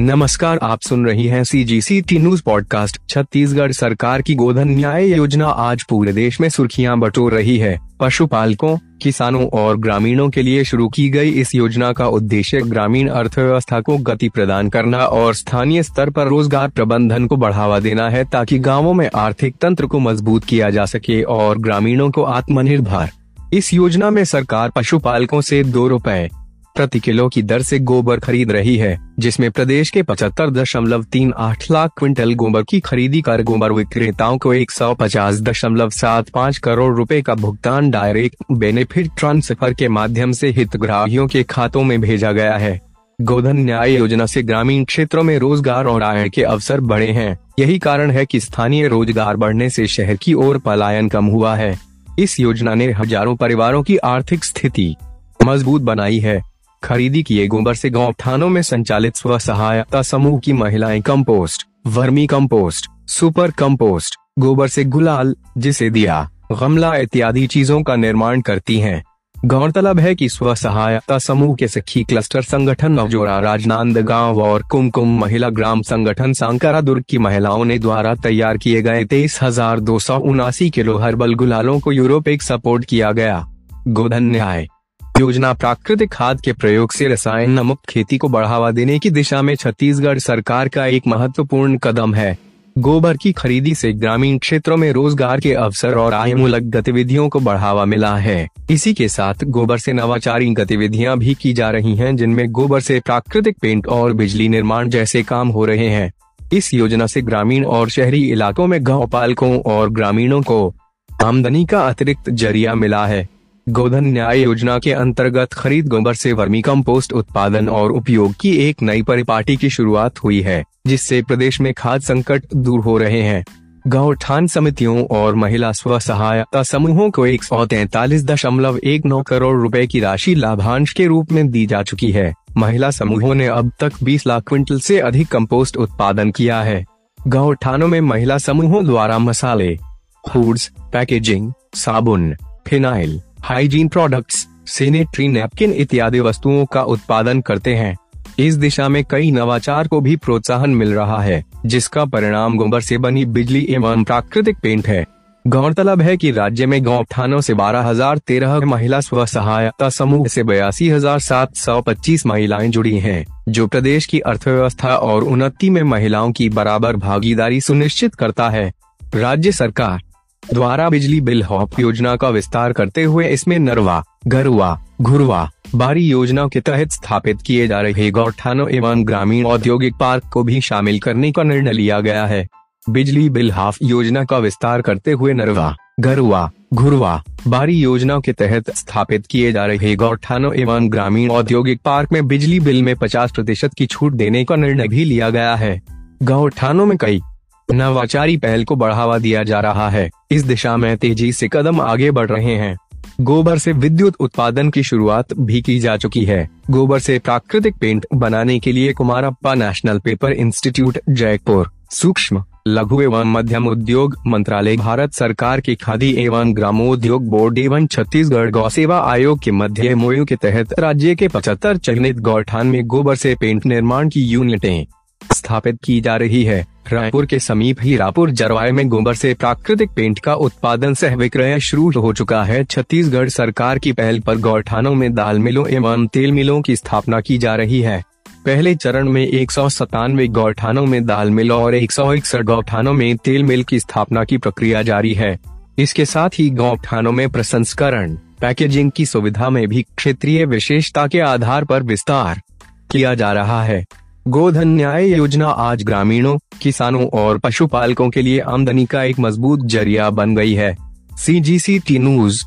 नमस्कार, आप सुन रही हैं C G C T news podcast Chhattisgarh सरकार की गोधन न्याय योजना आज पूरे देश में सुर्खियाँ बटोर रही है। पशुपालकों, किसानों और ग्रामीणों के लिए शुरू की गई इस योजना का उद्देश्य ग्रामीण अर्थव्यवस्था को गति प्रदान करना और स्थानीय स्तर पर रोज़गार प्रबंधन को बढ़ावा देना है ताकि गाँवों में आर्थिक तंत्र को मज़बूत किया जा सके और ग्रामीणों को आत्मनिर्भर। इस योजना में सरकार पशुपालकों से दो रुपए प्रति किलो की दर से गोबर खरीद रही है, जिसमें प्रदेश के पचहत्तर दशमलव तीन आठ लाख क्विंटल गोबर की खरीदी कर गोबर विक्रेताओं को एक सौ पचास दशमलव सात पाँच करोड़ रुपए का भुगतान डायरेक्ट बेनिफिट ट्रांसफ़र के माध्यम से हितग्राहियों के खातों में भेजा गया है। गोधन न्याय योजना से ग्रामीण क्षेत्रों में रोज़गार और आय के अवसर बढ़े हैं, यही कारण है कि स्थानीय रोज़गार बढ़ने से शहर की ओर पलायन कम हुआ है। इस योजना ने हज़ारों परिवारों की आर्थिक स्थिति मज़बूत बनाई है। खरीदी किए गोबर से गाँव थानों में संचालित स्व सहायता समूह की महिलाएँ compost, vermi compost, super compost, गोबर से गुलाल, जिसे दिया, गमला इत्यादि चीज़ों का निर्माण करती हैं। गौरतलब है कि स्व सहायता समूह के सखी क्लस्टर संगठन नवजोरा राजनांद गाँव और कुमकुम महिला ग्राम संगठन सांकरा दुर्ग की महिलाओं ने द्वारा तैयार किए गए तेईस हज़ार दो सौ उनासी किलो हर्बल गुलालों को यूरोपिक सपोर्ट किया गया गोधन न्याय योजना प्राकृतिक खाद के प्रयोग से रसायन मुक्त खेती को बढ़ावा देने की दिशा में छत्तीसगढ़ सरकार का एक महत्वपूर्ण कदम है। गोबर की खरीदी से ग्रामीण क्षेत्रों में रोज़गार के अवसर और आय मूलक गतिविधियों को बढ़ावा मिला है। इसी के साथ गोबर से नवाचारी गतिविधियाँ भी की जा रही हैं, जिनमें गोबर से प्राकृतिक पेंट और बिजली निर्माण जैसे काम हो रहे हैं। इस योजना से ग्रामीण और शहरी इलाकों में गाँव पालकों और ग्रामीणों को आमदनी का अतिरिक्त ज़रिया मिला है। गोधन न्याय योजना के अंतर्गत खरीद गोबर से वर्मी कम्पोस्ट उत्पादन और उपयोग की एक नई परिपाटी की शुरुआत हुई है, जिससे प्रदेश में खाद संकट दूर हो रहे हैं। गाँव ठान समितियों और महिला स्व सहायता समूहों को एक सौ तैतालीस दशमलव एक नौ करोड़ रुपए की राशि लाभांश के रूप में दी जा चुकी है। महिला समूहों ने अब तक 20 लाख क्विंटल से अधिक कंपोस्ट उत्पादन किया है। गाँव ठानों में महिला समूहों द्वारा मसाले, फूड्स, पैकेजिंग, साबुन, phenyl hygiene products sanitary napkin इत्यादि वस्तुओं का उत्पादन करते हैं। इस दिशा में कई नवाचार को भी प्रोत्साहन मिल रहा है जिसका परिणाम गोबर से बनी बिजली एवं प्राकृतिक पेंट है। गौरतलब है कि राज्य में गाँव थानों से बारह हज़ार तेरह महिला स्व सहायता समूह से बयासी हज़ार सात सौ पच्चीस महिलाएँ जुड़ी हैं, जो प्रदेश की अर्थव्यवस्था और उन्नति में महिलाओं की बराबर भागीदारी सुनिश्चित करता है। राज्य सरकार द्वारा बिजली बिल हॉप योजना का विस्तार करते हुए इसमें नरवा गरुआ घुरवा, बारी योजना के तहत स्थापित किए जा रहे गौठानों एवं ग्रामीण औद्योगिक पार्क को भी शामिल करने का निर्णय लिया गया है। बिजली बिल हाफ़ योजना का विस्तार करते हुए नरवा गरुआ घुरवा, बारी योजना के तहत स्थापित किए जा रहे गौठानों एवं ग्रामीण औद्योगिक पार्क में बिजली बिल में 50 प्रतिशत की छूट देने का निर्णय भी लिया गया है। गौठानों में कई नवाचारी पहल को बढ़ावा दिया जा रहा है। इस दिशा में तेज़ी से कदम आगे बढ़ रहे हैं। गोबर से विद्युत उत्पादन की शुरुआत भी की जा चुकी है। गोबर से प्राकृतिक पेंट बनाने के लिए Kumarappa national paper institute, Jaipur. सूक्ष्म, लघु एवं मध्यम उद्योग मंत्रालय, भारत सरकार के खादी एवं ग्रामोद्योग बोर्ड एवं छत्तीसगढ़ गौ सेवा आयोग के मध्य एमओयू के तहत राज्य के पचहत्तर चयनित गौठान में गोबर से पेंट निर्माण की यूनिटें। स्थापित की जा रही है। रायपुर के समीप ही हीरापुर जरवाए में गोबर से प्राकृतिक पेंट का उत्पादन सह विक्रय शुरू हो चुका है। छत्तीसगढ़ सरकार की पहल पर गौठानों में दाल मिलों एवं तेल मिलों की स्थापना की जा रही है। पहले चरण में एक सौ सतानवे गौठानों में दाल मिल और एक सौ इकसठ गौठानों में तेल मिल की स्थापना की प्रक्रिया जारी है। इसके साथ ही गौठानों में प्रसंस्करण, पैकेजिंग की सुविधा में भी क्षेत्रीय विशेषता के आधार पर विस्तार किया जा रहा है। गोधन न्याय योजना आज ग्रामीणों, किसानों और पशुपालकों के लिए आमदनी का एक मज़बूत ज़रिया बन गई है। सी जी सी टी न्यूज़